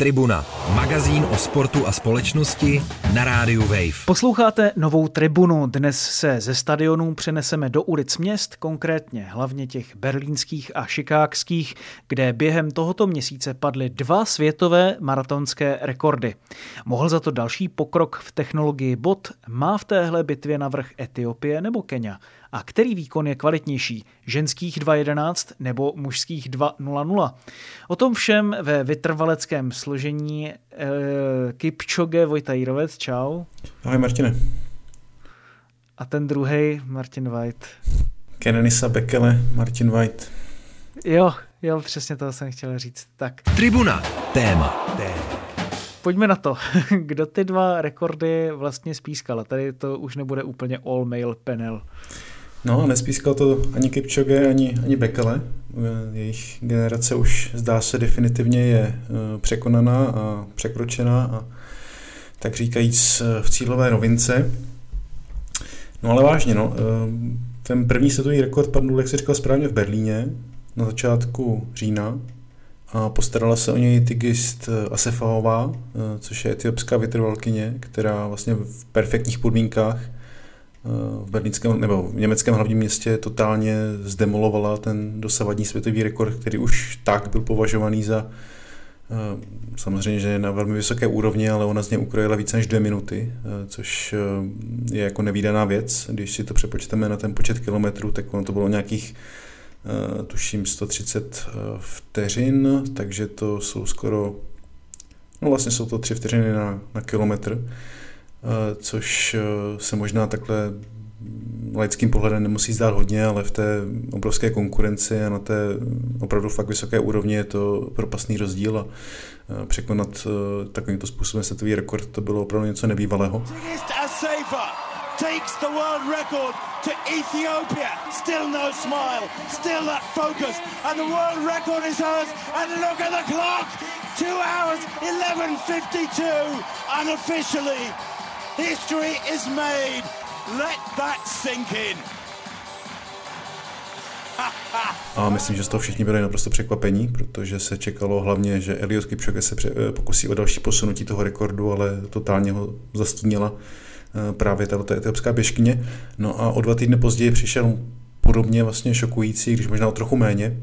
Tribuna, magazín o sportu a společnosti na rádiu Wave. Posloucháte novou tribunu. Dnes se ze stadionů přeneseme do ulic měst, konkrétně hlavně těch berlínských a šikákských, kde během tohoto měsíce padly dva světové maratonské rekordy. Mohl za to další pokrok v technologii bot, má v téhle bitvě navrh Etiopie nebo Kenia? A který výkon je kvalitnější, ženských 2.11 nebo mužských 2.00? O tom všem ve vytrvaleckém složení e, Kipchoge Vojtajírovec, čau. Ahoj Martine. A ten druhý, Martin White. Kenenisa Bekele, Martin White. Jo, jo, přesně to jsem chtěl říct. Tak. Tribuna, téma. téma. Pojďme na to. Kdo ty dva rekordy vlastně spískal? Tady to už nebude úplně all-male panel. No, nespískal to ani Kipchoge, ani, ani Bekele. Jejich generace už zdá se definitivně je eh, překonaná a překročená a tak říkajíc eh, v cílové rovince. No ale vážně, no, eh, ten první světový rekord padl, jak jsi říkal správně, v Berlíně na začátku října a postarala se o něj Tigist Asefahová, což je etiopská vytrvalkyně, která vlastně v perfektních podmínkách v berlínském nebo v německém hlavním městě totálně zdemolovala ten dosavadní světový rekord, který už tak byl považovaný za eh, samozřejmě, že je na velmi vysoké úrovni, ale ona z něj ukrojila více než dvě minuty, eh, což eh, je jako nevýdaná věc. Když si to přepočteme na ten počet kilometrů, tak ono to bylo nějakých tuším 130 vteřin, takže to jsou skoro, no vlastně jsou to tři vteřiny na, na kilometr. Eh, což eh, se možná takhle laickým pohledem nemusí zdát hodně, ale v té obrovské konkurenci a na té opravdu fakt vysoké úrovni je to propastný rozdíl a eh, překonat takovýmto způsobem světový rekord to bylo opravdu něco nebývalého. takes the world record to Ethiopia. Still no smile, still that focus, and the world record is hers. And look at the clock, hours, 11.52, unofficially. History is made. Let that sink in. A myslím, že z toho všichni byli naprosto překvapení, protože se čekalo hlavně, že Eliot Kipchoge se eh, pokusí o další posunutí toho rekordu, ale totálně ho zastínila eh, právě tato etiopská běžkyně. No a o dva týdny později přišel podobně vlastně šokující, když možná o trochu méně,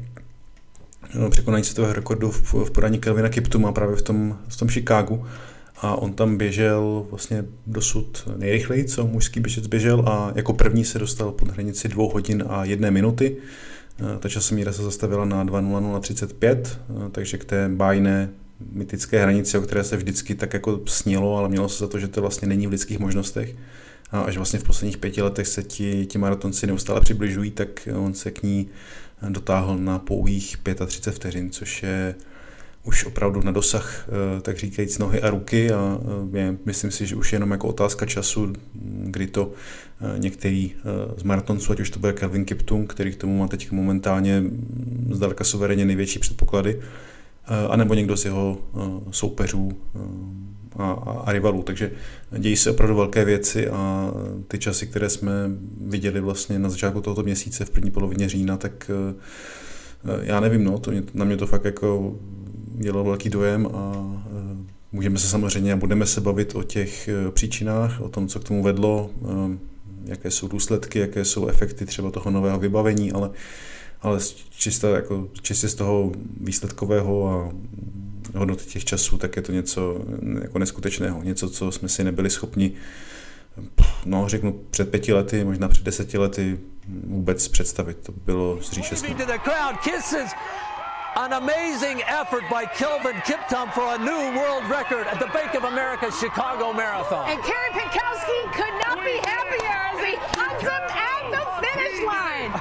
no, překonání světového rekordu v, podání Kelvina Kiptuma právě v tom, v tom Chicagu a on tam běžel vlastně dosud nejrychleji, co mužský běžec běžel a jako první se dostal pod hranici dvou hodin a jedné minuty. Eh, ta časomíra se zastavila na 2.0035, eh, takže k té bájné mytické hranici, o které se vždycky tak jako snělo, ale mělo se za to, že to vlastně není v lidských možnostech. A až vlastně v posledních pěti letech se ti, ti maratonci neustále přibližují, tak on se k ní dotáhl na pouhých 35 vteřin, což je už opravdu na dosah, eh, tak říkajíc, nohy a ruky a eh, je, myslím si, že už je jenom jako otázka času, kdy to eh, některý z maratonců, ať už to bude Kelvin Kiptum, který k tomu má teď momentálně zdaleka suverénně největší předpoklady, anebo někdo z jeho soupeřů a, a, a rivalů. Takže dějí se opravdu velké věci a ty časy, které jsme viděli vlastně na začátku tohoto měsíce v první polovině října, tak já nevím, no, to, na mě to fakt jako dělal velký dojem a e, můžeme se samozřejmě a budeme se bavit o těch e, příčinách, o tom, co k tomu vedlo, e, jaké jsou důsledky, jaké jsou efekty třeba toho nového vybavení, ale, ale čistě, jako, čistě z toho výsledkového a hodnoty těch časů, tak je to něco jako neskutečného, něco, co jsme si nebyli schopni no, řeknu před pěti lety, možná před deseti lety vůbec představit. To bylo z říše An amazing effort by Kelvin Kiptum for a new world record at the Bank of America Chicago Marathon. And Kerry Pinkowski could not be happier as he hugs him at the finish line.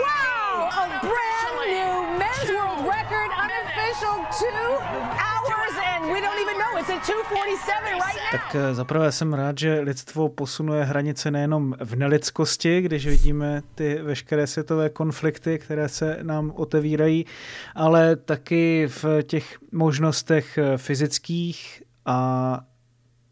Wow! A brand new men's world record, unofficial two Tak eh, zaprvé jsem rád, že lidstvo posunuje hranice nejenom v nelidskosti, když vidíme ty veškeré světové konflikty, které se nám otevírají, ale taky v těch možnostech eh, fyzických a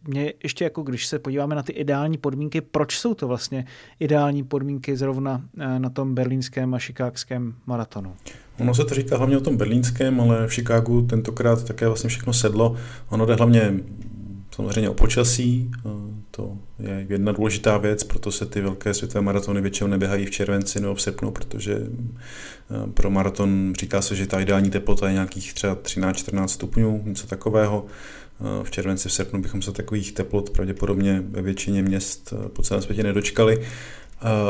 mě ještě jako když se podíváme na ty ideální podmínky, proč jsou to vlastně ideální podmínky zrovna eh, na tom berlínském a šikákském maratonu? Ono se to říká hlavně o tom berlínském, ale v Chicagu tentokrát také vlastně všechno sedlo. Ono jde hlavně samozřejmě o počasí, to je jedna důležitá věc, proto se ty velké světové maratony většinou neběhají v červenci nebo v srpnu, protože pro maraton říká se, že ta ideální teplota je nějakých třeba 13-14 stupňů, něco takového. V červenci, v srpnu bychom se takových teplot pravděpodobně ve většině měst po celém světě nedočkali.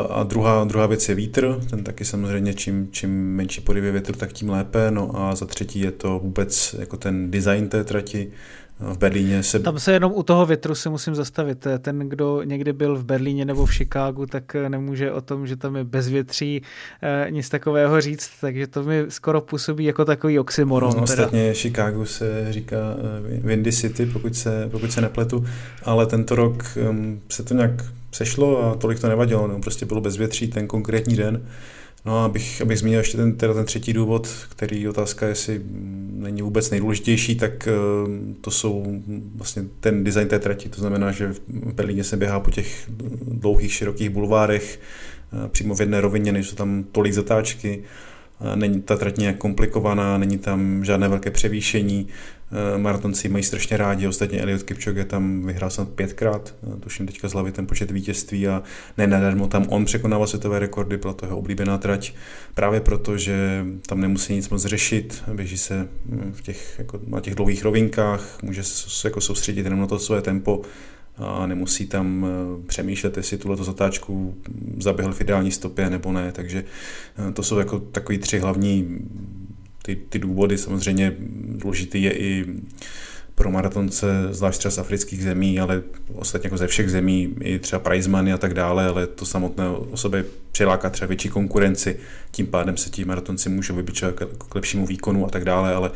A druhá, druhá věc je vítr, ten taky samozřejmě čím, čím menší podivě větru, tak tím lépe. No a za třetí je to vůbec jako ten design té trati, v Berlíně se... Tam se jenom u toho větru si musím zastavit. Ten, kdo někdy byl v Berlíně nebo v Chicagu, tak nemůže o tom, že tam je bezvětří, eh, nic takového říct, takže to mi skoro působí jako takový oxymoron. No, ostatně Chicago se říká eh, Windy City, pokud se, pokud se nepletu, ale tento rok um, se to nějak sešlo a tolik to nevadilo, no, prostě bylo bezvětří ten konkrétní den. No a abych, abych zmínil ještě ten, teda ten třetí důvod, který otázka, jestli není vůbec nejdůležitější, tak eh, to jsou vlastně ten design té trati, to znamená, že v Berlíně se běhá po těch dlouhých, širokých bulvárech, eh, přímo v jedné rovině, nejsou tam tolik zatáčky, Není ta trať nějak komplikovaná, není tam žádné velké převýšení. Eh, maratonci mají strašně rádi, ostatně Eliot Kipchoge tam vyhrál snad pětkrát, eh, tuším teďka z hlavy ten počet vítězství a nenadarmo tam on překonával světové rekordy, byla to jeho oblíbená trať, právě proto, že tam nemusí nic moc řešit, běží se hm, v těch, jako na těch dlouhých rovinkách, může se jako soustředit jenom na to své tempo, a nemusí tam eh, přemýšlet, jestli tuhle zatáčku zaběhl v ideální stopě nebo ne, takže to jsou jako takový tři hlavní ty, ty důvody. Samozřejmě důležitý je i pro maratonce, zvlášť třeba z afrických zemí, ale ostatně jako ze všech zemí, i třeba Prizemoney a tak dále, ale to samotné osoby přiláká třeba větší konkurenci, tím pádem se ti maratonci můžou vybičovat k lepšímu výkonu a tak dále, ale,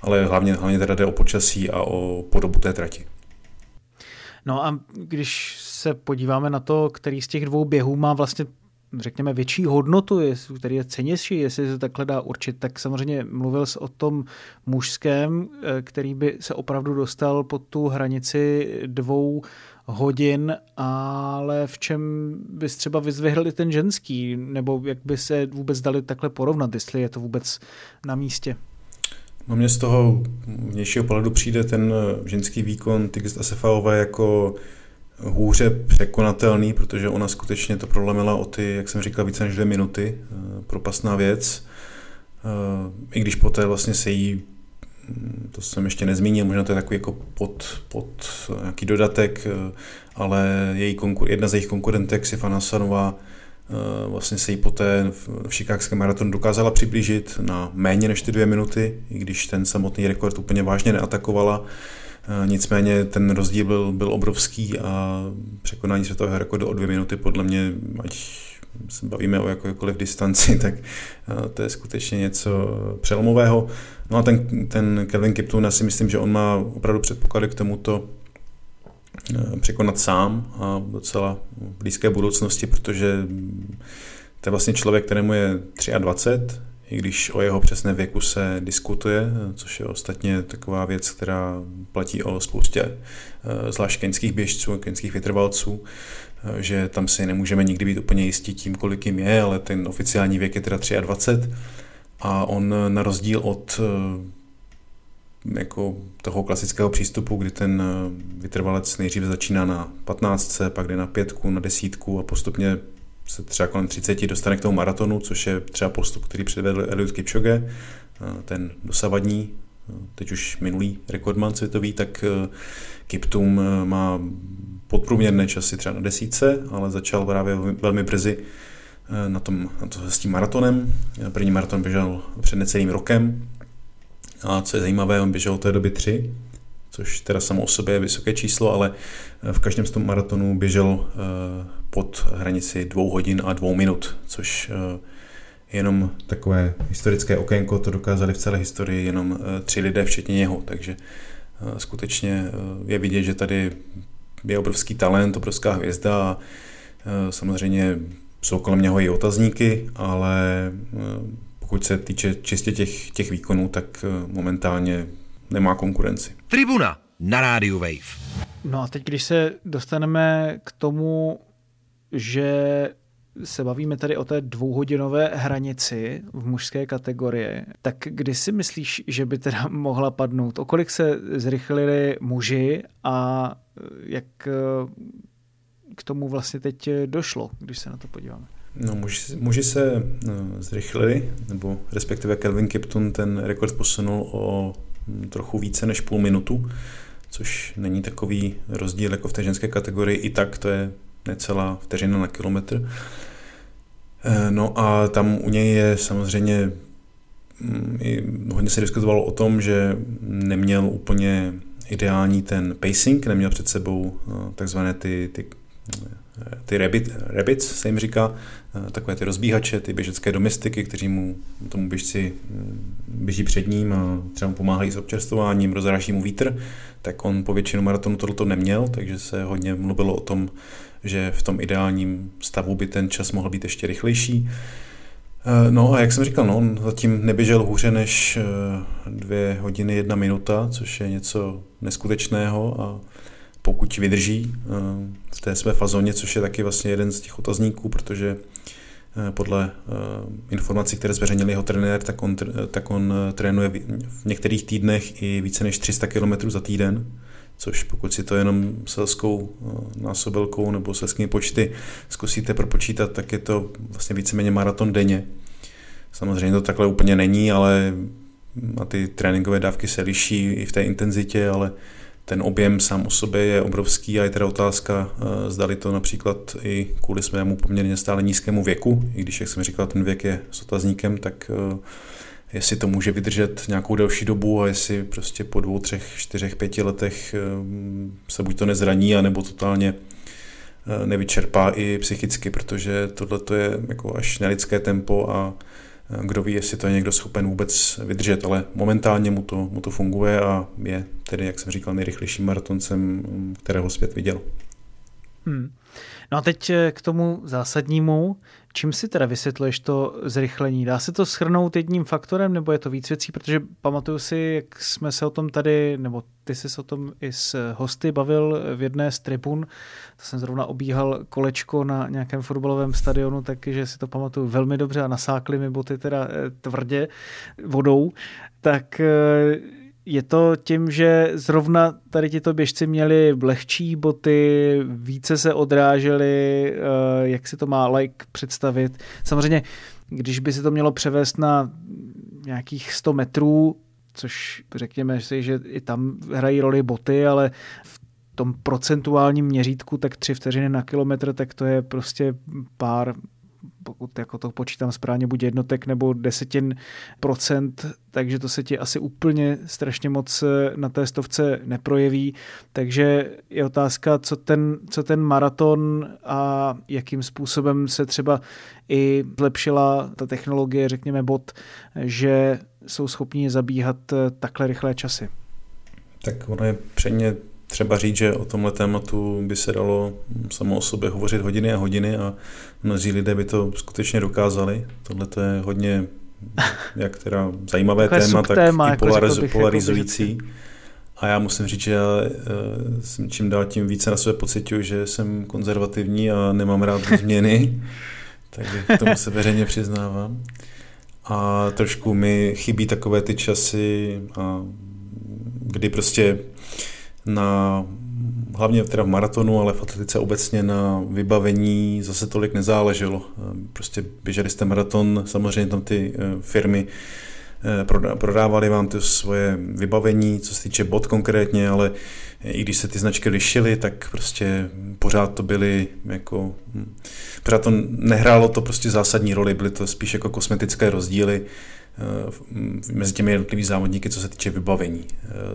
ale hlavně, hlavně teda jde o počasí a o podobu té trati. No a když se podíváme na to, který z těch dvou běhů má vlastně řekněme, větší hodnotu, který je cenější, jestli se takhle dá určit, tak samozřejmě mluvil jsi o tom mužském, eh, který by se opravdu dostal pod tu hranici dvou hodin, ale v čem bys třeba vyzvihl i ten ženský, nebo jak by se vůbec dali takhle porovnat, jestli je to vůbec na místě? No mně z toho vnějšího pohledu přijde ten eh, ženský výkon Tigist Asefalové jako hůře překonatelný, protože ona skutečně to prolomila o ty, jak jsem říkal, více než dvě minuty. Eh, propastná věc. Eh, I když poté vlastně se jí, hm, to jsem ještě nezmínil, možná to je takový jako pod, pod nějaký dodatek, ale její konkur, jedna z jejich konkurentek, Sifana Sanová, Eh, vlastně se jí poté v šikákském maratonu dokázala přiblížit na méně než ty dvě minuty, i když ten samotný rekord úplně vážně neatakovala. Eh, nicméně ten rozdíl byl, byl obrovský a překonání světového rekordu o dvě minuty podle mě, ať se bavíme o jakékoliv distanci, tak eh, to je skutečně něco přelomového. No a ten, ten Kelvin Kiptoon, já si myslím, že on má opravdu předpoklady k tomuto Eh, překonat sám a docela v blízké budoucnosti, protože to je vlastně člověk, kterému je 23, i když o jeho přesné věku se diskutuje, což je ostatně taková věc, která platí o spoustě eh, zvlášť keňských běžců, keňských vytrvalců, eh, že tam si nemůžeme nikdy být úplně jistí tím, kolik jim je, ale ten oficiální věk je teda 23 a on na rozdíl od jako toho klasického přístupu, kdy ten eh, vytrvalec nejdříve začíná na 15, pak jde na pětku, na desítku a postupně se třeba kolem 30 dostane k tomu maratonu, což je třeba postup, který předvedl Eliud Kipchoge, eh, ten dosavadní, eh, teď už minulý rekordman světový, tak Kiptum má podprůměrné časy třeba na desítce, ale začal právě velmi brzy na tom, na to, s tím maratonem. První maraton běžel před necelým rokem, a co je zajímavé, on běžel v té doby tři, což teda samo o sobě je vysoké číslo, ale eh, v každém z tom maratonu běžel eh, pod hranici dvou hodin a dvou minut, což eh, jenom takové historické okénko, to dokázali v celé historii jenom tři lidé, včetně něho, takže skutečně je vidět, že tady je obrovský talent, obrovská hvězda a samozřejmě jsou kolem něho i otazníky, ale pokud se týče čistě těch, těch výkonů, tak momentálně nemá konkurenci. Tribuna na rádiu Wave. No a teď, když se dostaneme k tomu, že se bavíme tady o té dvouhodinové hranici v mužské kategorii, tak kdy si myslíš, že by teda mohla padnout? O kolik se zrychlili muži a jak k tomu vlastně teď došlo, když se na to podíváme? No, muži, muži se no, zrychlili, nebo respektive Kelvin Kipton ten rekord posunul o trochu více než půl minutu, což není takový rozdíl jako v té ženské kategorii, i tak to je necelá vteřina na kilometr. Eh, no a tam u něj je samozřejmě i hodně se diskutovalo o tom, že neměl úplně ideální ten pacing, neměl před sebou eh, takzvané ty, ty ty rabbit, rabbits se jim říká, eh, takové ty rozbíhače, ty běžecké domestiky, kteří mu tomu běžci mm, běží před ním a třeba mu pomáhají s občerstvováním, rozráží mu vítr, tak on po většinu maratonu tohoto neměl, takže se hodně mluvilo o tom, že v tom ideálním stavu by ten čas mohl být ještě rychlejší. Eh, no a jak jsem říkal, no, on zatím neběžel hůře než eh, dvě hodiny, jedna minuta, což je něco neskutečného a pokud vydrží eh, v té své fazóně, což je taky vlastně jeden z těch otazníků, protože eh, podle eh, informací, které zveřejnil jeho trenér, tak on, tak on trénuje v některých týdnech i více než 300 km za týden, což pokud si to jenom selskou násobelkou nebo selskými počty zkusíte propočítat, tak je to vlastně víceméně maraton denně. Samozřejmě to takhle úplně není, ale a ty tréninkové dávky se liší i v té intenzitě, ale ten objem sám o sobě je obrovský a je teda otázka, eh, zdali to například i kvůli svému poměrně stále nízkému věku, i když, jak jsem říkal, ten věk je s otazníkem, tak eh, jestli to může vydržet nějakou delší dobu a jestli prostě po dvou, třech, čtyřech, pěti letech eh, se buď to nezraní, anebo totálně nevyčerpá i psychicky, protože tohle je jako až nelidské tempo a kdo ví, jestli to je někdo schopen vůbec vydržet, ale momentálně mu to, mu to funguje a je tedy, jak jsem říkal, nejrychlejším maratoncem, kterého svět viděl. Hmm. No a teď eh, k tomu zásadnímu. Čím si teda vysvětluješ to zrychlení? Dá se to schrnout jedním faktorem, nebo je to víc věcí? Protože pamatuju si, jak jsme se o tom tady, nebo ty jsi se o tom i s hosty bavil v jedné z tribun. To jsem zrovna obíhal kolečko na nějakém fotbalovém stadionu, takže si to pamatuju velmi dobře a nasákly mi boty teda eh, tvrdě vodou. Tak eh, je to tím, že zrovna tady tito běžci měli lehčí boty, více se odráželi, eh, jak si to má like představit. Samozřejmě, když by se to mělo převést na nějakých 100 metrů, což řekněme si, že i tam hrají roli boty, ale v tom procentuálním měřítku, tak tři vteřiny na kilometr, tak to je prostě pár pokud jako to počítám správně, buď jednotek nebo desetin procent, takže to se ti asi úplně strašně moc na té stovce neprojeví. Takže je otázka, co ten, co ten maraton a jakým způsobem se třeba i zlepšila ta technologie, řekněme bot, že jsou schopni zabíhat takhle rychlé časy. Tak ono je předně třeba říct, že o tomhle tématu by se dalo samo o sobě hovořit hodiny a hodiny a mnozí lidé by to skutečně dokázali. Tohle to je hodně jak teda zajímavé téma, tak téma, i jako polariz- bych, jako polarizující. Jako a já musím říct, že já uh, jsem čím dál tím více na sebe pocituju, že jsem konzervativní a nemám rád změny, takže k tomu se veřejně přiznávám. A trošku mi chybí takové ty časy, a kdy prostě na hlavně teda v maratonu, ale v atletice obecně na vybavení zase tolik nezáleželo. Prostě běželi jste maraton, samozřejmě tam ty eh, firmy eh, prodávali vám to svoje vybavení, co se týče bot konkrétně, ale i když se ty značky lišily, tak prostě pořád to byly jako, hm, pořád to nehrálo to prostě zásadní roli, byly to spíš jako kosmetické rozdíly eh, mezi těmi jednotlivými závodníky, co se týče vybavení.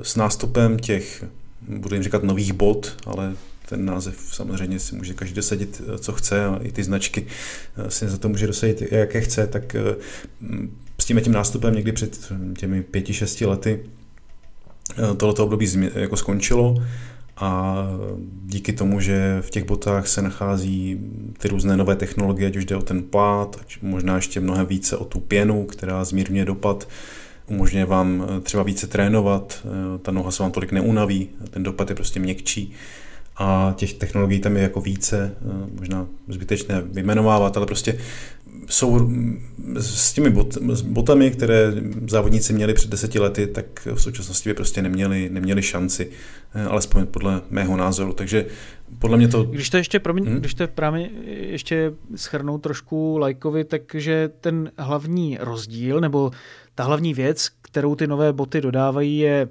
S nástupem těch budu jim říkat nových bod, ale ten název samozřejmě si může každý dosadit, co chce a i ty značky eh, si za to může dosadit, jaké chce, tak eh, s tím tím nástupem někdy před těmi pěti, šesti lety eh, tohleto období jako skončilo a díky tomu, že v těch botách se nachází ty různé nové technologie, ať už jde o ten plát, možná ještě mnohem více o tu pěnu, která zmírňuje dopad umožňuje vám třeba více trénovat, ta noha se vám tolik neunaví, ten dopad je prostě měkčí a těch technologií tam je jako více, možná zbytečné vyjmenovávat, ale prostě jsou s těmi bot, s botami, které závodníci měli před deseti lety, tak v současnosti by prostě neměli, neměli šanci, eh, alespoň podle mého názoru. Takže podle mě to... Když to ještě, promiň, hmm? když to právě ještě schrnou trošku lajkovi, takže ten hlavní rozdíl, nebo ta hlavní věc, kterou ty nové boty dodávají, je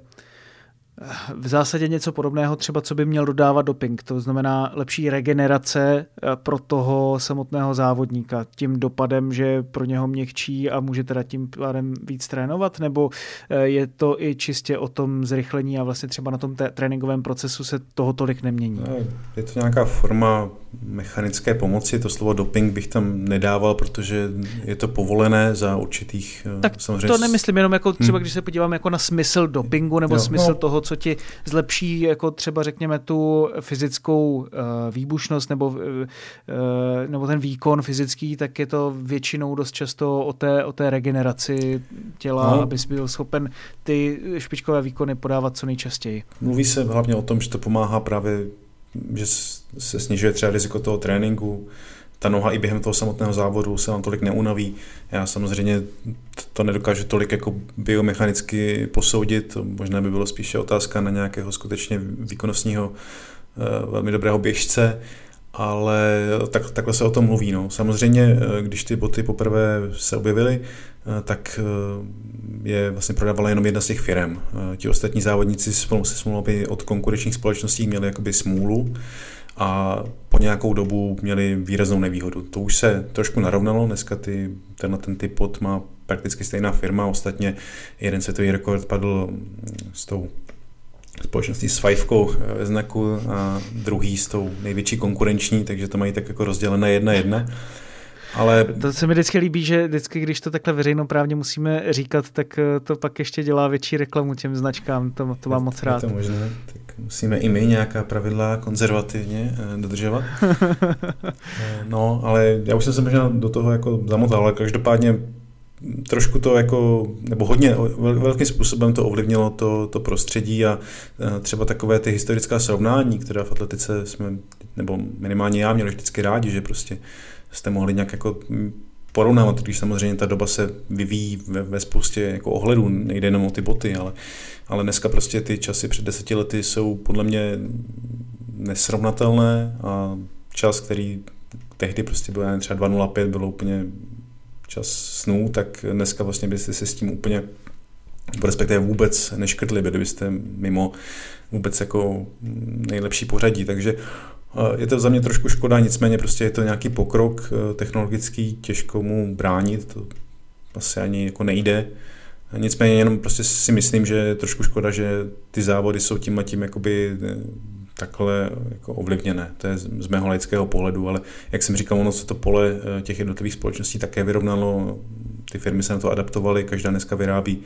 v zásadě něco podobného třeba, co by měl dodávat doping. To znamená lepší regenerace eh, pro toho samotného závodníka. Tím dopadem, že pro něho měkčí a může teda tím pádem víc trénovat, nebo eh, je to i čistě o tom zrychlení a vlastně třeba na tom tréninkovém procesu se toho tolik nemění? Je to nějaká forma mechanické pomoci. To slovo doping bych tam nedával, protože je to povolené za určitých eh, tak samozřejmě... to nemyslím jenom jako třeba, hmm. když se podívám jako na smysl dopingu nebo jo, smysl no. toho, co ti zlepší jako třeba řekněme tu fyzickou uh, výbušnost nebo, uh, nebo ten výkon fyzický, tak je to většinou dost často o té, o té regeneraci těla, no. abys byl schopen ty špičkové výkony podávat co nejčastěji. Mluví se hlavně o tom, že to pomáhá právě že se snižuje třeba riziko toho tréninku, ta noha i během toho samotného závodu se vám tolik neunaví. Já samozřejmě to nedokážu tolik jako biomechanicky posoudit, možná by bylo spíše otázka na nějakého skutečně výkonnostního eh, velmi dobrého běžce, ale tak, takhle se o tom mluví. No. Samozřejmě, eh, když ty boty poprvé se objevily, eh, tak je vlastně prodávala jenom jedna z těch firm. Ti ostatní závodníci se smlouvali od konkurenčních společností měli jakoby smůlu, a po nějakou dobu měli výraznou nevýhodu. To už se trošku narovnalo, dneska ty, tenhle ten typ pod má prakticky stejná firma, ostatně jeden světový rekord padl s tou společností s fajfkou ve znaku a druhý s tou největší konkurenční, takže to mají tak jako rozdělené jedna jedna. Ale... To se mi vždycky líbí, že vždycky, když to takhle veřejnoprávně musíme říkat, tak eh, to pak ještě dělá větší reklamu těm značkám, to, to mám moc rád. Je to možné, tak musíme i my nějaká pravidla konzervativně eh, dodržovat. Eh, no, ale já už jsem se možná do toho jako zamotal, ale každopádně trošku to jako, nebo hodně velkým způsobem to ovlivnilo to, to prostředí a třeba takové ty historická srovnání, která v atletice jsme, nebo minimálně já měl vždycky rádi, že prostě jste mohli nějak jako porovnávat, když samozřejmě ta doba se vyvíjí ve, ve spoustě jako ohledů, nejde jenom o ty boty, ale, ale dneska prostě ty časy před deseti lety jsou podle mě nesrovnatelné a čas, který tehdy prostě byl třeba 2.05, bylo úplně čas snů, tak dneska vlastně byste se s tím úplně respektive vůbec neškrtli, byli byste mimo vůbec jako nejlepší pořadí, takže je to za mě trošku škoda, nicméně prostě je to nějaký pokrok eh, technologický, těžko mu bránit, to asi ani jako nejde. Nicméně jenom prostě si myslím, že je trošku škoda, že ty závody jsou tím a tím jakoby eh, takhle jako ovlivněné. To je z mého laického pohledu, ale jak jsem říkal, ono se to pole eh, těch jednotlivých společností také vyrovnalo, ty firmy se na to adaptovaly, každá dneska vyrábí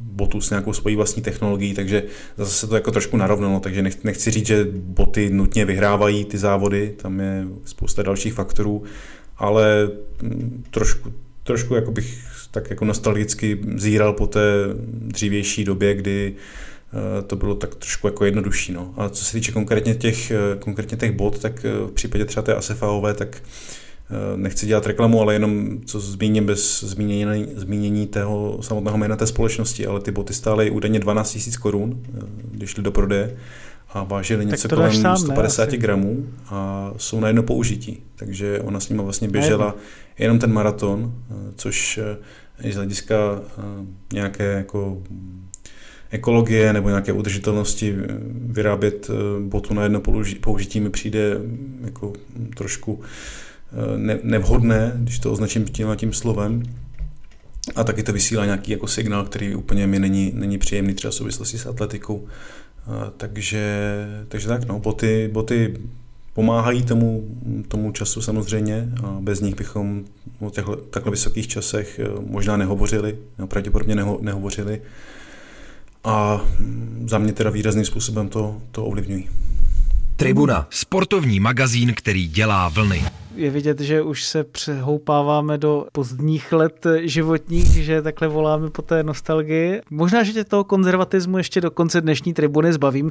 botu s nějakou svojí vlastní technologií, takže zase se to jako trošku narovnalo, takže nechci říct, že boty nutně vyhrávají ty závody, tam je spousta dalších faktorů, ale mm, trošku, trošku jako bych tak jako nostalgicky zíral po té dřívější době, kdy eh, to bylo tak trošku jako jednodušší. No. A co se týče konkrétně těch, eh, konkrétně těch bot, tak eh, v případě třeba té ASFAové, tak Eh, nechci dělat reklamu, ale jenom co zmíním bez zmínění, zmínění tého samotného jména té společnosti, ale ty boty stály údajně 12 000 korun, eh, když šly do prodeje a vážily něco kolem sám, 150 ne, gramů a jsou na jedno použití. Takže ona s nimi vlastně běžela jenom ten maraton, eh, což z hlediska nějaké jako ekologie nebo nějaké udržitelnosti vyrábět botu na jedno použití mi přijde jako trošku ne, nevhodné, když to označím tímhle tím slovem. A taky to vysílá nějaký jako signál, který úplně mi není, není příjemný třeba v souvislosti s atletikou. Takže, takže tak, no, boty, boty pomáhají tomu, tomu času samozřejmě a bez nich bychom o těchto takhle vysokých časech eh, možná nehovořili, no, pravděpodobně neho, nehovořili a za mě teda výrazným způsobem to, to ovlivňují. Tribuna, sportovní magazín, který dělá vlny. je vidět, že už se přehoupáváme do pozdních let životních, že takhle voláme po té nostalgii. Možná, že tě toho konzervatismu ještě do konce dnešní tribuny zbavím.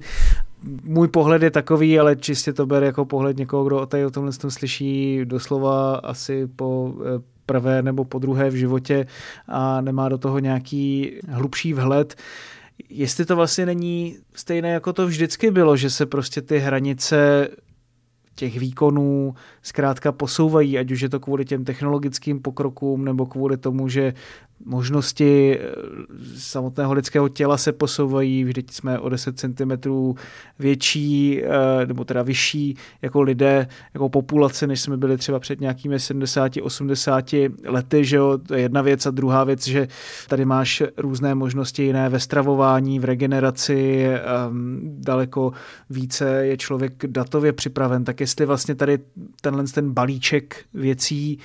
Můj pohled je takový, ale čistě to ber jako pohled někoho, kdo o, tady o tomhle slyší doslova asi po eh, prvé nebo po druhé v životě a nemá do toho nějaký hlubší vhled jestli to vlastně není stejné, jako to vždycky bylo, že se prostě ty hranice těch výkonů zkrátka posouvají, ať už je to kvůli těm technologickým pokrokům nebo kvůli tomu, že možnosti eh, samotného lidského těla se posouvají, vždyť jsme o 10 cm větší, eh, nebo teda vyšší jako lidé, jako populace, než jsme byli třeba před nějakými 70-80 lety, že jo, to je jedna věc. A druhá věc, že tady máš různé možnosti jiné ve stravování, v regeneraci, ehm, daleko více je člověk datově připraven, tak jestli vlastně tady tenhle ten balíček věcí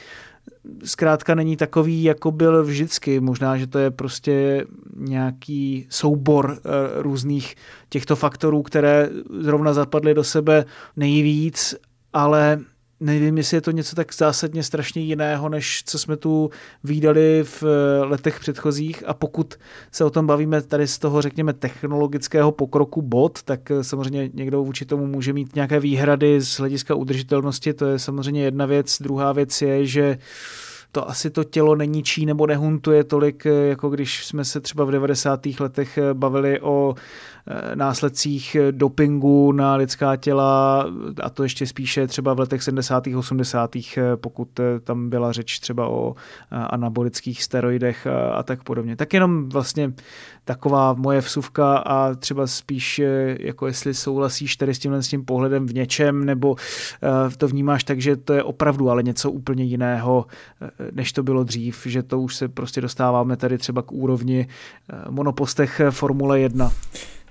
zkrátka není takový, jako byl vždycky. Možná, že to je prostě nějaký soubor eh, různých těchto faktorů, které zrovna zapadly do sebe nejvíc, ale nevím, jestli je to něco tak zásadně strašně jiného, než co jsme tu výdali v eh, letech předchozích a pokud se o tom bavíme tady z toho, řekněme, technologického pokroku bot, tak eh, samozřejmě někdo vůči tomu může mít nějaké výhrady z hlediska udržitelnosti, to je samozřejmě jedna věc. Druhá věc je, že to asi to tělo neníčí nebo nehuntuje tolik, eh, jako když jsme se třeba v 90. letech bavili o Eh, následcích dopingu na lidská těla a to ještě spíše třeba v letech 70. 80. Eh, pokud eh, tam byla řeč třeba o anabolických steroidech a tak podobně. Tak jenom vlastně taková moje vsuvka a třeba spíš jako jestli souhlasíš tady s tímhle s tím pohledem v něčem nebo to vnímáš tak, že to je opravdu ale něco úplně jiného, než to bylo dřív, že to už se prostě dostáváme tady třeba k úrovni monopostech Formule 1.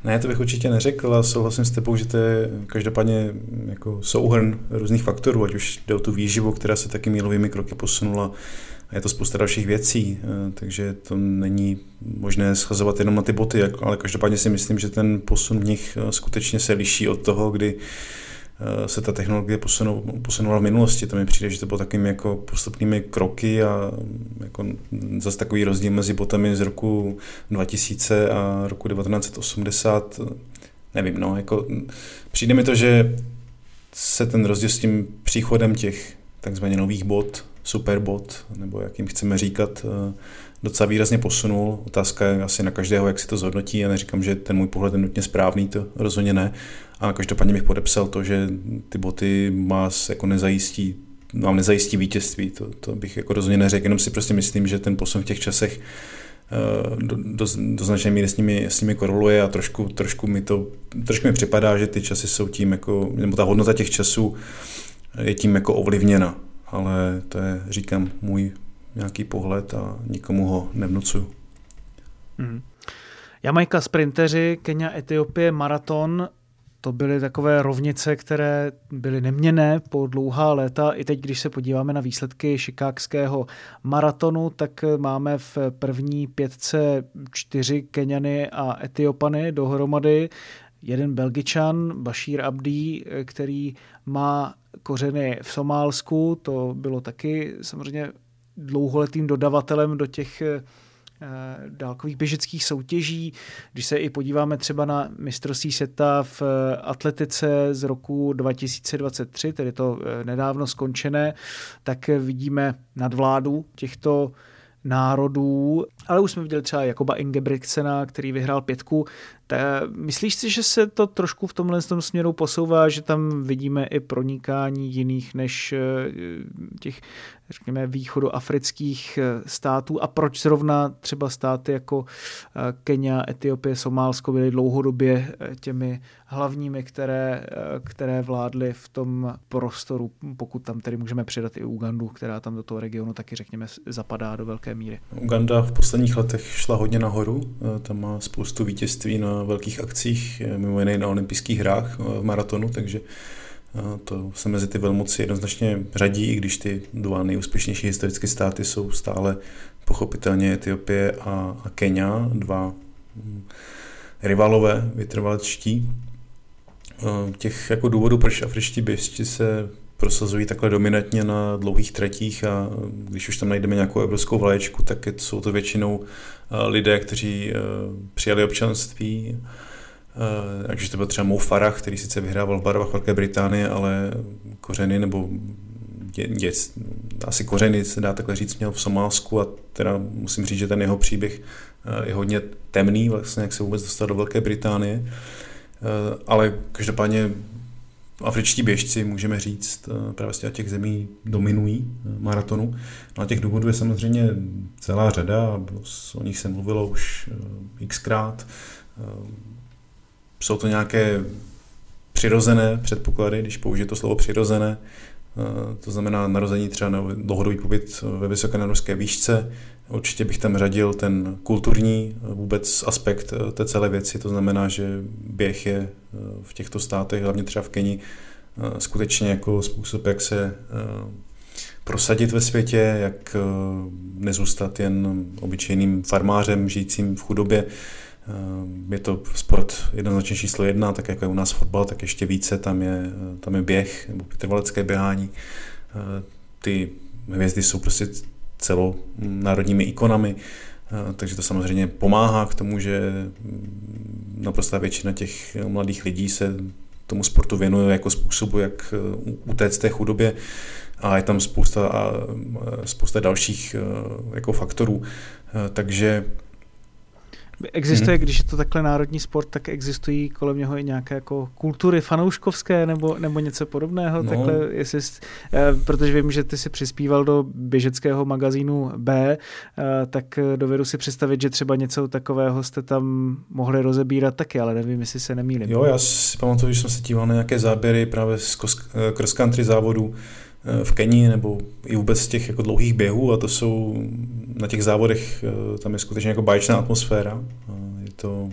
Ne, to bych určitě neřekl a souhlasím s tebou, že to je každopádně jako souhrn různých faktorů, ať už jde o tu výživu, která se taky mílovými kroky posunula je to spousta dalších věcí, eh, takže to není možné schazovat jenom na ty boty, ale každopádně si myslím, že ten posun v nich eh, skutečně se liší od toho, kdy Eh, se ta technologie posunula v minulosti. To mi přijde, že to bylo takovými jako postupnými kroky a jako zase takový rozdíl mezi botami z roku 2000 a roku 1980. Nevím, no, jako přijde mi to, že se ten rozdíl s tím příchodem těch takzvaně nových bot, superbot, nebo jak jim chceme říkat, eh, docela výrazně posunul. Otázka je asi na každého, jak si to zhodnotí. Já neříkám, že ten můj pohled je nutně správný, to rozhodně ne. A každopádně bych podepsal to, že ty boty vás jako nezajistí vám nezajistí vítězství, to, to bych jako rozhodně neřekl, jenom si prostě myslím, že ten posun v těch časech eh, do, do, do značné míry s nimi, s nimi koroluje a trošku, trošku, mi to, trošku mi připadá, že ty časy jsou tím jako, nebo ta hodnota těch časů je tím jako ovlivněna, ale to je, říkám, můj nějaký pohled a nikomu ho nevnucuju. Hmm. Jamajka sprinteři, Kenia, Etiopie, maraton, to byly takové rovnice, které byly neměné po dlouhá léta. I teď, když se podíváme na výsledky šikákského maratonu, tak máme v první pětce čtyři Keniany a Etiopany dohromady. Jeden Belgičan, Bashir Abdi, který má kořeny v Somálsku, to bylo taky samozřejmě dlouholetým dodavatelem do těch eh, dálkových běžeckých soutěží. Když se i podíváme třeba na mistrovství světa v eh, atletice z roku 2023, tedy to eh, nedávno skončené, tak vidíme nadvládu těchto národů, ale už jsme viděli třeba Jakoba Ingebrigtsena, který vyhrál pětku. Ta, myslíš si, že se to trošku v tomhle tom směru posouvá, že tam vidíme i pronikání jiných než těch řekněme, východoafrických eh, států a proč zrovna třeba státy jako eh, Kenia, Etiopie, Somálsko byly dlouhodobě eh, těmi hlavními, které, které vládly v tom prostoru, pokud tam tedy můžeme přidat i Ugandu, která tam do toho regionu taky, řekněme, zapadá do velké míry. Uganda v posledních letech šla hodně nahoru, tam má spoustu vítězství na velkých akcích, mimo jiné na olympijských hrách v maratonu, takže to se mezi ty velmoci jednoznačně řadí, i když ty dva nejúspěšnější historické státy jsou stále pochopitelně Etiopie a, a Kenia, dva mm, rivalové vytrvalečtí. Těch jako důvodů, proč afričtí běžci se prosazují takhle dominantně na dlouhých tratích a když už tam najdeme nějakou evropskou vlaječku, tak jsou to většinou lidé, kteří přijali občanství, ať už to byl třeba Mo Farah, který sice vyhrával v barvách Velké Británie, ale kořeny nebo dě, dě, asi kořeny se dá takhle říct, měl v Somálsku a teda musím říct, že ten jeho příběh je hodně temný, vlastně jak se vůbec dostal do Velké Británie. Ale každopádně afričtí běžci, můžeme říct, eh, právě z těch zemí dominují eh, maratonu. No a těch důvodů je samozřejmě celá řada, o nich se mluvilo už eh, xkrát. Jsou to nějaké přirozené předpoklady, když použije to slovo přirozené, to znamená narození třeba na dlouhodobý pobyt ve vysoké nadmořské výšce. Určitě bych tam řadil ten kulturní vůbec aspekt té celé věci, to znamená, že běh je v těchto státech, hlavně třeba v Keni, skutečně jako způsob, jak se prosadit ve světě, jak nezůstat jen obyčejným farmářem žijícím v chudobě. Je to sport jednoznačně číslo jedna, tak jako je u nás fotbal, tak ještě více, tam je, tam je běh nebo trvalecké běhání. Ty hvězdy jsou prostě celonárodními ikonami, takže to samozřejmě pomáhá k tomu, že naprostá většina těch mladých lidí se tomu sportu věnuje jako způsobu, jak utéct té chudobě a je tam spousta, a spousta dalších jako faktorů. Takže Existuje, hmm. když je to takhle národní sport, tak existují kolem něho i nějaké jako kultury fanouškovské nebo, nebo něco podobného? No. Takhle, jestli, eh, protože vím, že ty si přispíval do běžeckého magazínu B, eh, tak dovedu si představit, že třeba něco takového jste tam mohli rozebírat taky, ale nevím, jestli se nemýlím. Jo, já si pamatuju, že jsem se díval na nějaké záběry právě z eh, cross country závodů, v Keni nebo i vůbec těch jako dlouhých běhů a to jsou na těch závodech, eh, tam je skutečně jako báječná atmosféra. Je to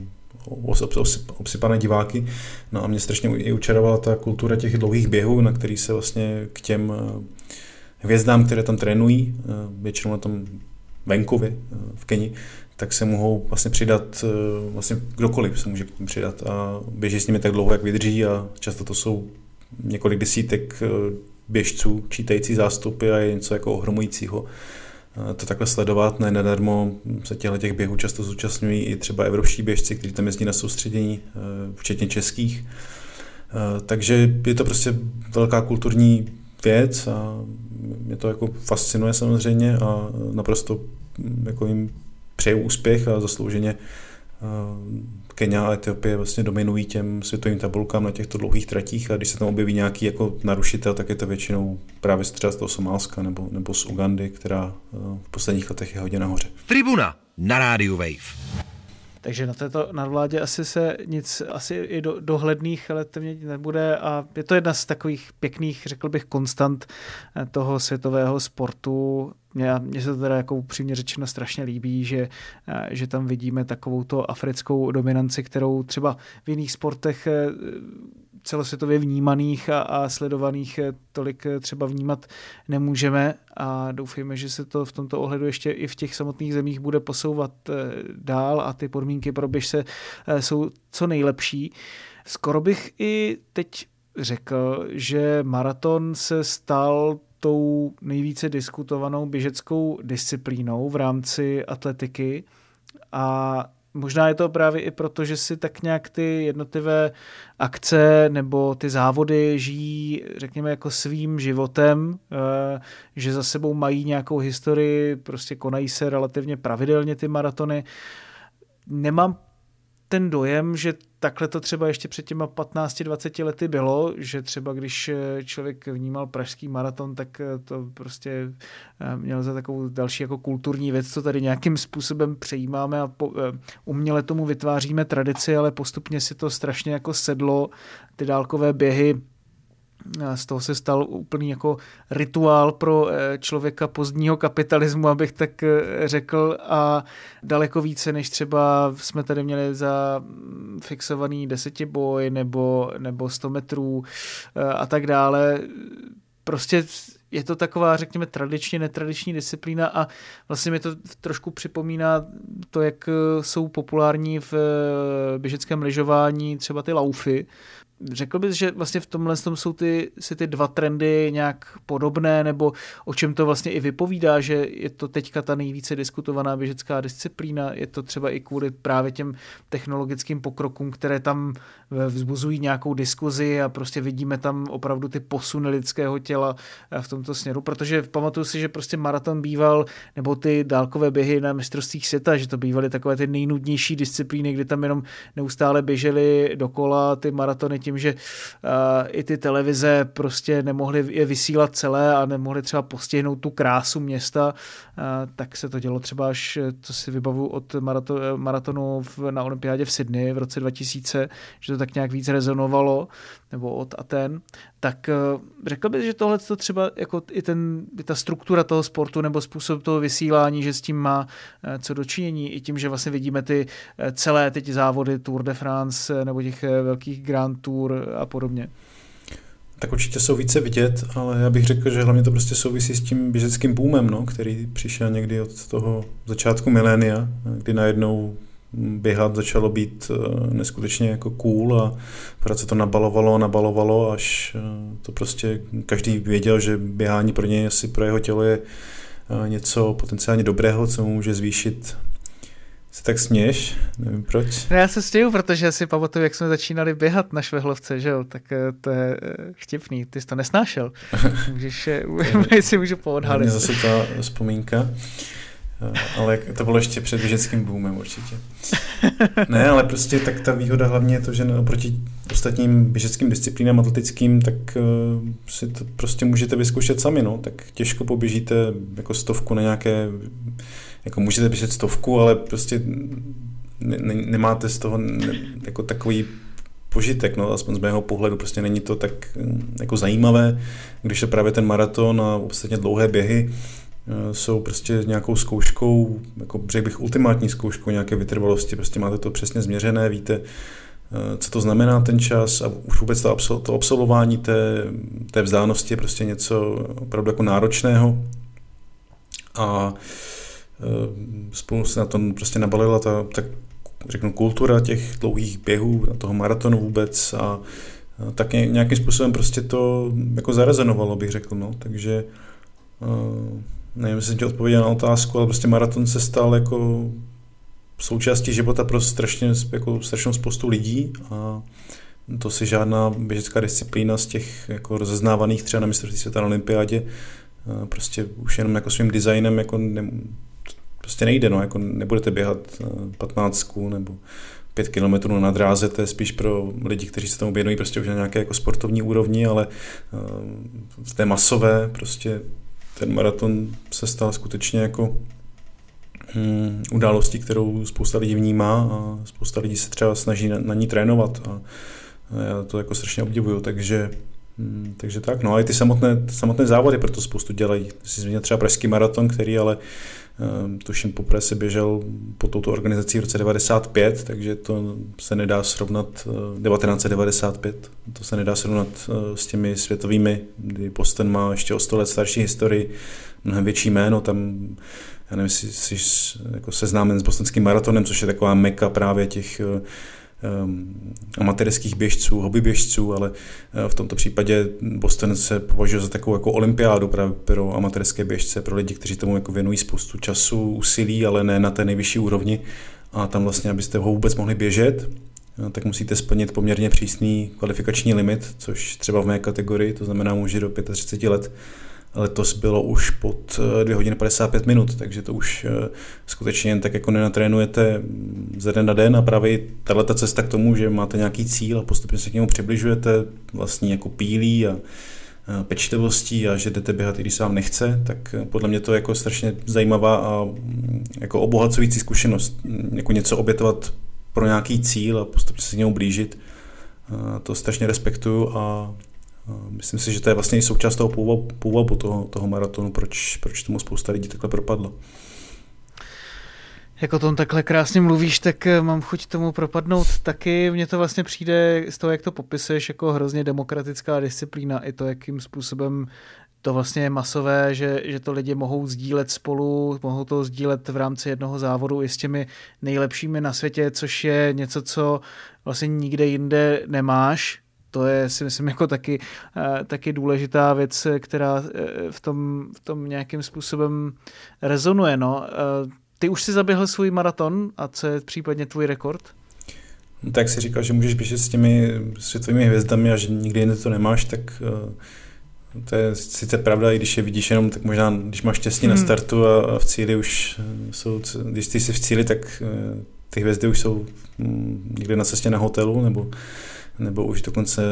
obsypané diváky. No a mě strašně i učarovala ta kultura těch dlouhých běhů, na který se vlastně k těm eh, hvězdám, které tam trénují, eh, většinou na tom venkově v Keni, tak se mohou vlastně přidat, vlastně kdokoliv se může přidat a běží s nimi tak dlouho, jak vydrží a často to jsou několik desítek běžců, čítající zástupy a je něco jako ohromujícího to takhle sledovat. Ne nadarmo se těchto těch běhů často zúčastňují i třeba evropští běžci, kteří tam jezdí na soustředění, eh, včetně českých. Eh, takže je to prostě velká kulturní věc a mě to jako fascinuje samozřejmě a naprosto hm, jako jim přeju úspěch a zaslouženě eh, Kenia a Etiopie vlastně dominují těm světovým tabulkám na těchto dlouhých tratích a když se tam objeví nějaký jako narušitel, tak je to většinou právě třeba z toho Somálska nebo, nebo z Ugandy, která eh, v posledních letech je hodně nahoře. Tribuna na rádiu Wave. Takže na této nadvládě asi se nic, asi i do, dohledných let měnit nebude a je to jedna z takových pěkných, řekl bych, konstant eh, toho světového sportu. Mně, mně se to teda jako upřímně řečeno strašně líbí, že, eh, že tam vidíme takovou to africkou dominanci, kterou třeba v jiných sportech eh, celosvětově vnímaných a, a sledovaných eh, tolik eh, třeba vnímat nemůžeme a doufejme, že se to v tomto ohledu ještě i v těch samotných zemích bude posouvat eh, dál a ty podmínky pro běž se jsou co nejlepší. Skoro bych i teď řekl, že maraton se stal tou nejvíce diskutovanou běžeckou disciplínou v rámci atletiky a Možná je to právě i proto, že si tak nějak ty jednotlivé akce nebo ty závody žijí, řekněme, jako svým životem, eh, že za sebou mají nějakou historii, prostě konají se relativně pravidelně ty maratony. Nemám ten dojem, že takhle to třeba ještě před těma 15-20 lety bylo, že třeba když eh, člověk vnímal pražský maraton, tak eh, to prostě eh, měl za takovou další jako kulturní věc, co tady nějakým způsobem přejímáme a po, uměle tomu vytváříme tradici, ale postupně si to strašně jako sedlo, ty dálkové běhy z toho se stal úplný jako rituál pro eh, člověka pozdního kapitalismu, abych tak eh, řekl, a daleko více, než třeba jsme tady měli za mm, fixovaný desetiboj nebo, nebo 100 metrů eh, a tak dále. Prostě je to taková, řekněme, tradičně netradiční disciplína a vlastně mi to trošku připomíná to, jak jsou populární v běžeckém lyžování třeba ty laufy, řekl bys, že vlastně v tomhle tom jsou ty, si ty dva trendy nějak podobné, nebo o čem to vlastně i vypovídá, že je to teďka ta nejvíce diskutovaná běžecká disciplína, je to třeba i kvůli právě těm technologickým pokrokům, které tam vzbuzují nějakou diskuzi a prostě vidíme tam opravdu ty posuny lidského těla v tomto směru, protože pamatuju si, že prostě maraton býval, nebo ty dálkové běhy na mistrovstvích světa, že to bývaly takové ty nejnudnější disciplíny, kdy tam jenom neustále běželi dokola ty maratony tím, že uh, i ty televize prostě nemohly je vysílat celé a nemohly třeba postihnout tu krásu města, uh, tak se to dělo třeba až, co si vybavu od marato, maratonu v, na olympiádě v Sydney v roce 2000, že to tak nějak víc rezonovalo, nebo od Aten, tak uh, řekl bych, že tohle to třeba jako i ten, ta struktura toho sportu nebo způsob toho vysílání, že s tím má uh, co dočinění, i tím, že vlastně vidíme ty celé teď závody Tour de France nebo těch velkých Grand Tour a podobně. Tak určitě jsou více vidět, ale já bych řekl, že hlavně to prostě souvisí s tím běžeckým boomem, no, který přišel někdy od toho začátku milénia, kdy najednou běhat začalo být eh, neskutečně jako cool a pořád se to nabalovalo a nabalovalo, až eh, to prostě každý věděl, že běhání pro něj asi pro jeho tělo je eh, něco potenciálně dobrého, co mu může zvýšit se tak směš, nevím proč. No já se stěju, protože si pamatuju, jak jsme začínali běhat na švehlovce, že jo, tak to je vtipný, ty jsi to nesnášel. Můžeš, si můžu poodhalit. zase ta vzpomínka. Ale to bylo ještě před běžeckým boomem určitě. Ne, ale prostě tak ta výhoda hlavně je to, že oproti ostatním běžeckým disciplínám atletickým, tak uh, si to prostě můžete vyzkoušet sami, no. Tak těžko poběžíte jako stovku na nějaké, jako můžete běžet stovku, ale prostě ne, ne, nemáte z toho ne, jako takový požitek, no, aspoň z mého pohledu prostě není to tak jako zajímavé, když je právě ten maraton a ostatně dlouhé běhy, Eh, jsou prostě nějakou zkouškou, jako řekl bych ultimátní zkouškou nějaké vytrvalosti, prostě máte to přesně změřené, víte, eh, co to znamená ten čas a už vůbec to, absol, to absolvování té, té vzdálenosti je prostě něco opravdu jako náročného. A spolu se na tom prostě nabalila ta, ta řeknu, kultura těch dlouhých běhů, toho maratonu vůbec a tak nějakým způsobem prostě to jako zarezonovalo, bych řekl, no, takže nevím, jestli jsem ti odpověděl na otázku, ale prostě maraton se stal jako součástí života pro strašně, jako strašnou spoustu lidí a to si žádná běžecká disciplína z těch jako rozeznávaných třeba na mistrovství světa na olympiádě prostě už jenom jako svým designem jako ne, prostě nejde, no, jako nebudete běhat 15 nebo 5 kilometrů na dráze, to je spíš pro lidi, kteří se tomu věnují prostě už na nějaké jako sportovní úrovni, ale v té masové prostě ten maraton se stal skutečně jako hmm, událostí, kterou spousta lidí vnímá a spousta lidí se třeba snaží na, na ní trénovat a, já to jako strašně obdivuju, takže Hmm, takže tak, no a i ty samotné, samotné závody proto spoustu dělají. Jsi zmínil třeba Pražský maraton, který ale tuším poprvé se běžel po touto organizací v roce 95, takže to se nedá srovnat uh, 1995, to se nedá srovnat uh, s těmi světovými, kdy Boston má ještě o 100 let starší historii, mnohem větší jméno, tam já nevím, jestli jsi jako seznámen s bostonským maratonem, což je taková meka právě těch um, amatérských běžců, hobby běžců, ale uh, v tomto případě Boston se považuje za takovou jako olympiádu právě pro amatérské běžce, pro lidi, kteří tomu jako věnují spoustu času, úsilí, ale ne na té nejvyšší úrovni. A tam vlastně, abyste ho vůbec mohli běžet, uh, tak musíte splnit poměrně přísný kvalifikační limit, což třeba v mé kategorii, to znamená muži do 35 let, letos bylo už pod 2 hodiny 55 minut, takže to už eh, skutečně jen tak jako nenatrénujete ze den na den a právě tato cesta k tomu, že máte nějaký cíl a postupně se k němu přibližujete vlastně jako pílí a pečlivostí a že jdete běhat, i když se vám nechce, tak eh, podle mě to je jako strašně zajímavá a mm, jako obohacující zkušenost, mm, jako něco obětovat pro nějaký cíl a postupně se k němu blížit. To strašně respektuju a Myslím si, že to je vlastně i součást toho původu toho, toho maratonu, proč, proč tomu spousta lidí takhle propadlo. Jak o tom takhle krásně mluvíš, tak eh, mám chuť tomu propadnout taky. Mně to vlastně přijde z toho, jak to popisuješ, jako hrozně demokratická disciplína. I to, jakým způsobem to vlastně je masové, že, že to lidi mohou sdílet spolu, mohou to sdílet v rámci jednoho závodu i s těmi nejlepšími na světě, což je něco, co vlastně nikde jinde nemáš to je si myslím jako taky, taky důležitá věc, která v tom, v tom nějakým způsobem rezonuje. No. Ty už si zaběhl svůj maraton a co je případně tvůj rekord? No, tak si říkal, že můžeš běžet s těmi světovými hvězdami a že nikdy jinde to nemáš, tak to je sice pravda, i když je vidíš jenom, tak možná, když máš štěstí hmm. na startu a, v cíli už eh, jsou, když ty jsi v cíli, tak ty hvězdy už jsou um, někde na cestě na hotelu, nebo nebo už dokonce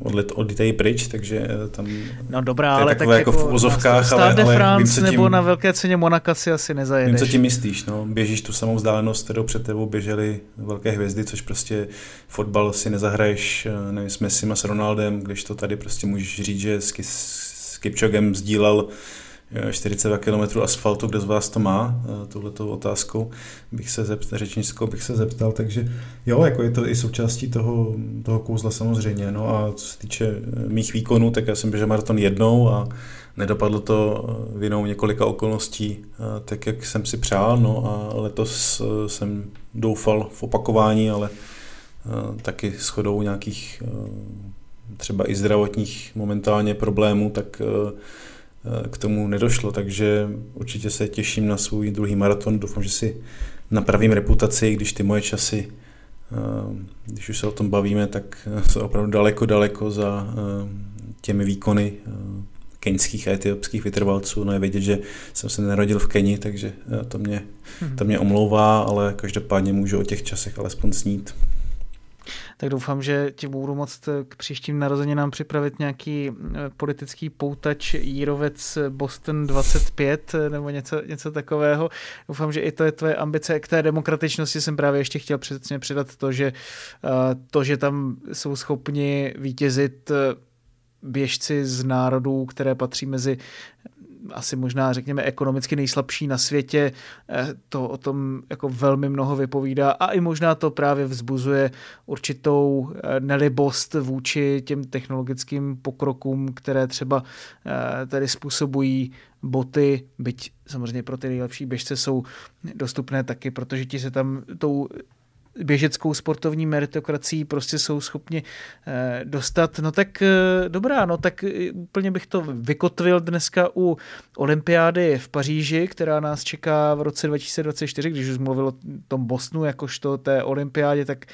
odlet, odlítají pryč, takže eh, tam no dobrá, ale tak jako, v uvozovkách, ale, ale France vím, tím, nebo na velké ceně Monaka si asi nezajedeš. Vím, co tím myslíš, no. běžíš tu samou vzdálenost, kterou před tebou běžely velké hvězdy, což prostě fotbal si nezahraješ, eh, nevím, s Messim a s Ronaldem, když to tady prostě můžeš říct, že s, s Kipčogem sdílel 42 km asfaltu, kde z vás to má, eh, tuhletou otázkou bych se zeptal, řečnickou bych se zeptal, takže jo, jako je to i součástí toho, toho kouzla samozřejmě, no a co se týče eh, mých výkonů, tak já jsem běžel maraton jednou a nedopadlo to eh, vinou několika okolností tak, jak jsem si přál, no a letos jsem doufal v opakování, ale taky shodou nějakých třeba i zdravotních momentálně problémů, tak k tomu nedošlo, takže určitě se těším na svůj druhý maraton. Doufám, že si napravím reputaci, když ty moje časy, eh, když už se o tom bavíme, tak jsou opravdu daleko, daleko za eh, těmi výkony keňských a etiopských vytrvalců. No je vědět, že jsem se narodil v Keni, takže to mě, to mě omlouvá, ale každopádně můžu o těch časech alespoň snít tak doufám, že ti budu moct k příštím narozeninám připravit nějaký eh, politický poutač Jírovec Boston 25 eh, nebo něco, něco takového. Doufám, že i to je tvoje ambice. K té demokratičnosti jsem právě ještě chtěl přesně přidat to, že eh, to, že tam jsou schopni vítězit běžci z národů, které patří mezi asi možná řekněme ekonomicky nejslabší na světě, eh, to o tom jako velmi mnoho vypovídá a i možná to právě vzbuzuje určitou eh, nelibost vůči těm technologickým pokrokům, které třeba eh, tady způsobují boty, byť samozřejmě pro ty nejlepší běžce jsou dostupné taky, protože ti se tam tou běžeckou sportovní meritokracií prostě jsou schopni eh, dostat. No tak eh, dobrá, no tak eh, úplně bych to vykotvil dneska u olympiády v Paříži, která nás čeká v roce 2024, když už mluvil o tom Bosnu jakožto té olympiádě, tak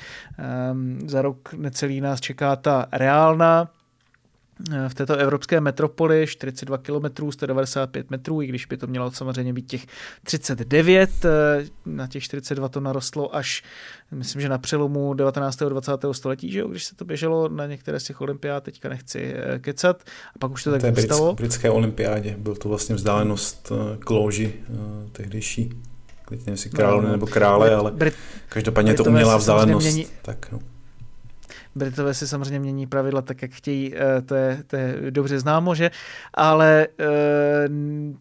um, za rok necelý nás čeká ta reálná v této evropské metropoli 42 km, 195 metrů, i když by to mělo samozřejmě být těch 39, eh, na těch 42 to narostlo až, myslím, že na přelomu 19. a 20. století, že jo, když se to běželo na některé z těch olympiád, teďka nechci eh, kecat, a pak už to tak zůstalo. britské olympiádě, byl to vlastně vzdálenost k loži tehdejší, teď nevím, jestli královny no, nebo krále, ale každopádně to umělá vzdálenost. Mění, tak, no. Britové si samozřejmě mění pravidla tak, jak chtějí, eh, to je, to je dobře známo, že? Ale eh,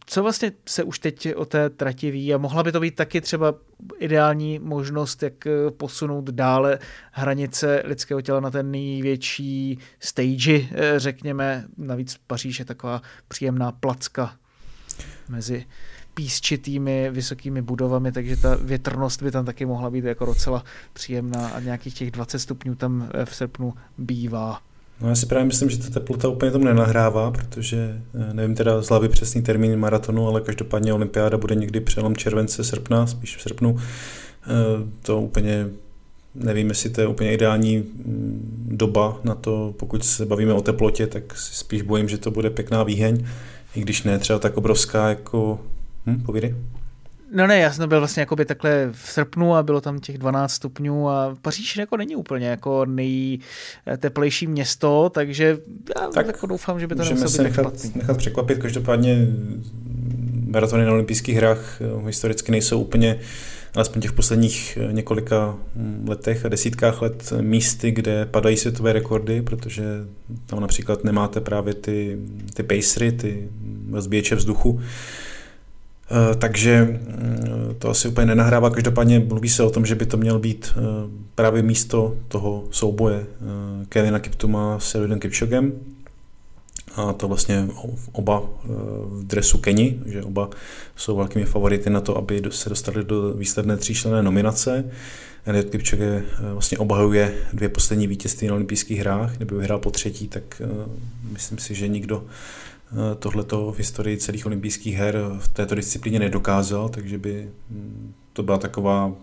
co vlastně se už teď o té trati ví a mohla by to být taky třeba ideální možnost, jak eh, posunout dále hranice lidského těla na ten největší stage, řekněme. Navíc Paříž je taková příjemná placka mezi písčitými vysokými budovami, takže ta větrnost by tam taky mohla být jako docela příjemná a nějakých těch 20 stupňů tam eh, v srpnu bývá. No já si právě myslím, že ta teplota úplně tomu nenahrává, protože eh, nevím teda z hlavy přesný termín maratonu, ale každopádně olympiáda bude někdy přelom července, srpna, spíš v srpnu. Eh, to úplně nevím, jestli to je úplně ideální mm, doba na to, pokud se bavíme o teplotě, tak si spíš bojím, že to bude pěkná výheň, i když ne třeba tak obrovská jako Hm, povídej. No ne, já jsem byl vlastně jakoby takhle v srpnu a bylo tam těch 12 stupňů a Paříž jako není úplně jako nejteplejší město, takže já tak jako doufám, že by to nemuselo se nechat, nechat překvapit. Každopádně maratony na olympijských hrách eh, historicky nejsou úplně alespoň těch posledních eh, několika hm, letech a desítkách let místy, kde padají světové rekordy, protože tam například nemáte právě ty, ty pacery, ty rozbíječe vzduchu, Eh, takže mm, to asi úplně nenahrává. Každopádně mluví se o tom, že by to měl být eh, právě místo toho souboje eh, Kevina Kiptuma s Elidem Kipchogem. a to vlastně oba v dresu Keni, že oba jsou velkými favority na to, aby se dostali do výsledné tříčlenné nominace. Eliot Kipchoge vlastně obhajuje dvě poslední vítězství na olympijských hrách, kdyby vyhrál po třetí, tak myslím si, že nikdo tohleto v historii celých olympijských her v této disciplíně nedokázal, takže by hm, to byla taková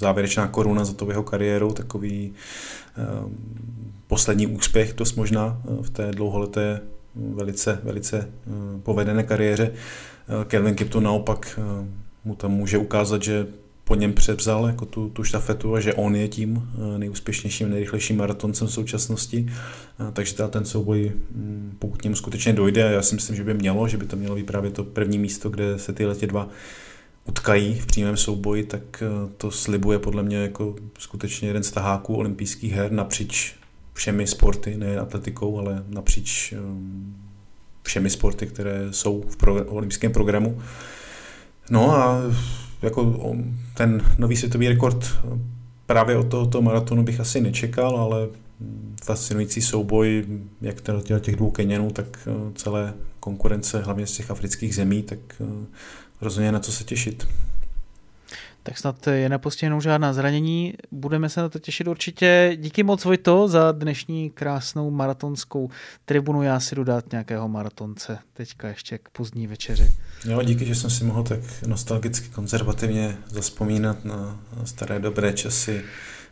závěrečná koruna za to jeho kariérou, takový um, poslední úspěch dost možná eh, v té dlouholeté velice, velice uh, povedené kariéře. Kelvin Kipton naopak mu tam může ukázat, že po něm převzal jako tu, tu štafetu a že on je tím nejúspěšnějším, nejrychlejším maratoncem v současnosti. Takže teda ten souboj, hm, pokud němu skutečně dojde, a já si myslím, že by mělo, že by to mělo být právě to první místo, kde se tyhle tě dva utkají v přímém souboji, tak eh, to slibuje podle mě jako skutečně jeden z taháků olympijských her napříč všemi sporty, nejen atletikou, ale napříč eh, všemi sporty, které jsou v pro, olympijském programu. No a jako ten nový světový rekord právě od tohoto maratonu bych asi nečekal, ale fascinující souboj, jak těch dvou Keněnů, tak eh, celé konkurence, hlavně z těch afrických zemí, tak rozhodně na co se těšit. Tak snad je nepostihnou žádná zranění. Budeme se na to těšit určitě. Díky moc Vojto za dnešní krásnou maratonskou tribunu. Já si jdu dát nějakého maratonce teďka ještě k pozdní večeři. Jo, díky, že jsem si mohl tak nostalgicky konzervativně zaspomínat na staré dobré časy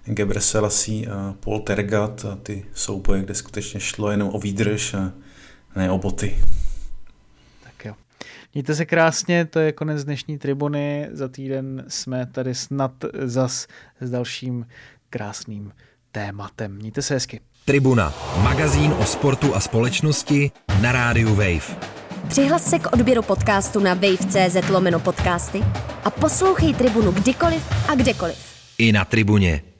Gebre Selassie a Paul Tergat a ty souboje, kde skutečně šlo jenom o výdrž a ne o boty. Mějte se krásně, to je konec dnešní tribuny. Za týden jsme tady snad zas s dalším krásným tématem. Mějte se hezky. Tribuna, magazín o sportu a společnosti na rádiu Wave. Přihlas se k odběru podcastu na wave.cz lomeno podcasty a poslouchej Tribunu kdykoliv a kdekoliv. I na Tribuně.